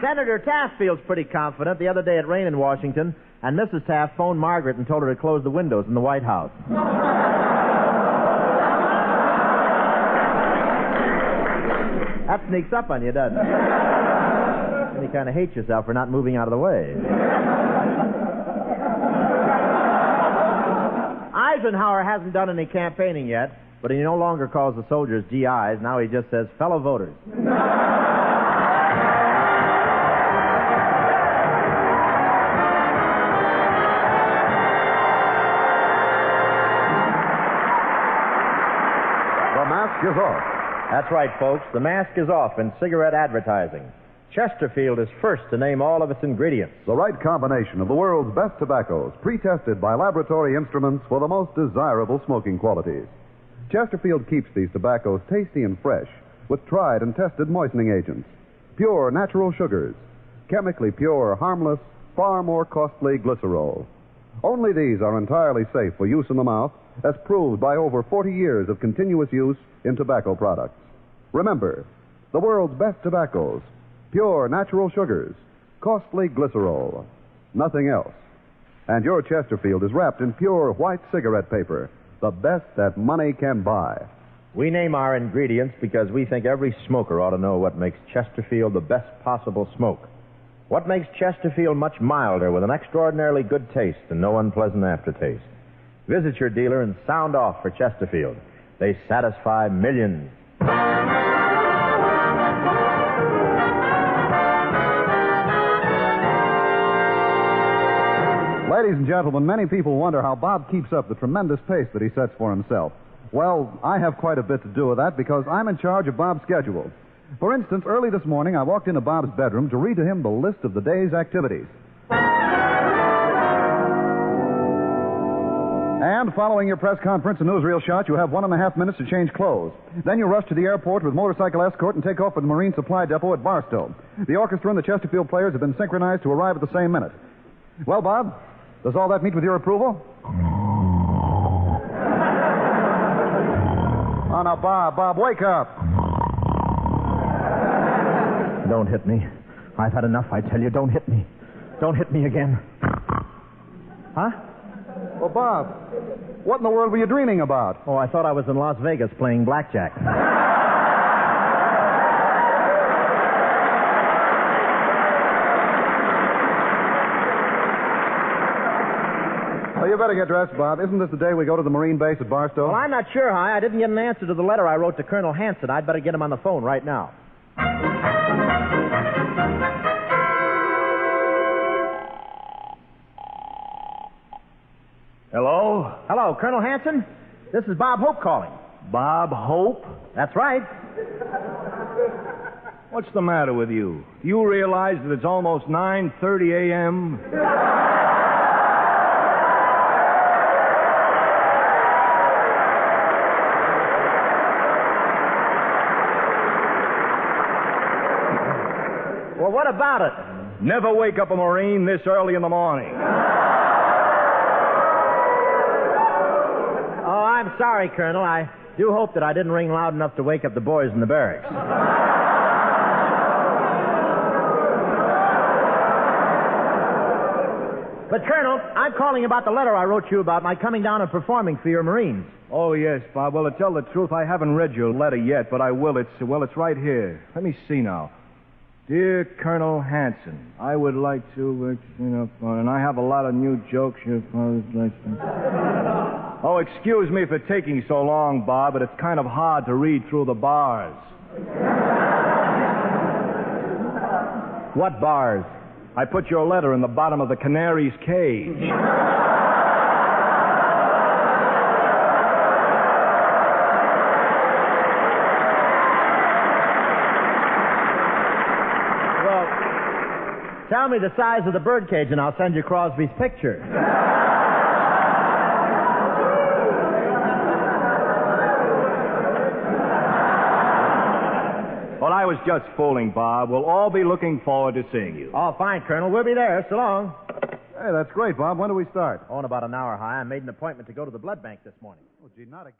Senator Taft feels pretty confident. The other day it rained in Washington, and Mrs. Taft phoned Margaret and told her to close the windows in the White House. that sneaks up on you, doesn't it? And you kind of hate yourself for not moving out of the way. Eisenhower hasn't done any campaigning yet, but he no longer calls the soldiers GIs. Now he just says fellow voters. Mask is off. That's right, folks. The mask is off in cigarette advertising. Chesterfield is first to name all of its ingredients. The right combination of the world's best tobaccos, pre-tested by laboratory instruments for the most desirable smoking qualities. Chesterfield keeps these tobaccos tasty and fresh with tried and tested moistening agents, pure natural sugars, chemically pure, harmless, far more costly glycerol. Only these are entirely safe for use in the mouth, as proved by over 40 years of continuous use in tobacco products. Remember, the world's best tobaccos, pure natural sugars, costly glycerol, nothing else. And your Chesterfield is wrapped in pure white cigarette paper, the best that money can buy. We name our ingredients because we think every smoker ought to know what makes Chesterfield the best possible smoke. What makes Chesterfield much milder with an extraordinarily good taste and no unpleasant aftertaste. Visit your dealer and sound off for Chesterfield. They satisfy millions. Ladies and gentlemen, many people wonder how Bob keeps up the tremendous pace that he sets for himself. Well, I have quite a bit to do with that because I'm in charge of Bob's schedule. For instance, early this morning, I walked into Bob's bedroom to read to him the list of the day's activities. And following your press conference and newsreel shot, you have one and a half minutes to change clothes. Then you rush to the airport with motorcycle escort and take off for the Marine Supply Depot at Barstow. The orchestra and the Chesterfield players have been synchronized to arrive at the same minute. Well, Bob, does all that meet with your approval? Oh, now, Bob, Bob, wake up. Don't hit me. I've had enough, I tell you. Don't hit me. Don't hit me again. Huh? Well, Bob, what in the world were you dreaming about? Oh, I thought I was in Las Vegas playing blackjack. Well, you better get dressed, Bob. Isn't this the day we go to the Marine base at Barstow? Well, I'm not sure, Hy. I didn't get an answer to the letter I wrote to Colonel Hanson. I'd better get him on the phone right now. Hello? Colonel Hanson. This is Bob Hope calling. Bob Hope? That's right. What's the matter with you? Do you realize that it's almost 9:30 a.m.? Well, what about it? Never wake up a Marine this early in the morning. Oh, I'm sorry, Colonel. I do hope that I didn't ring loud enough to wake up the boys in the barracks. But, Colonel, I'm calling about the letter I wrote you about my coming down and performing for your Marines. Oh, yes, Bob. Well, to tell the truth, I haven't read your letter yet, but I will. It's, well, it's right here. Let me see now. Dear Colonel Hanson, I would like to, uh, you know, and I have a lot of new jokes. Your father's license. Oh, excuse me for taking so long, Bob, but it's kind of hard to read through the bars. What bars? I put your letter in the bottom of the canary's cage. Well, tell me the size of the birdcage and I'll send you Crosby's picture. Was just fooling, Bob. We'll all be looking forward to seeing you. Oh, fine, Colonel. We'll be there. So long. Hey, that's great, Bob. When do we start? Oh, in about an hour, Hy. I made an appointment to go to the blood bank this morning. Oh, gee, not again.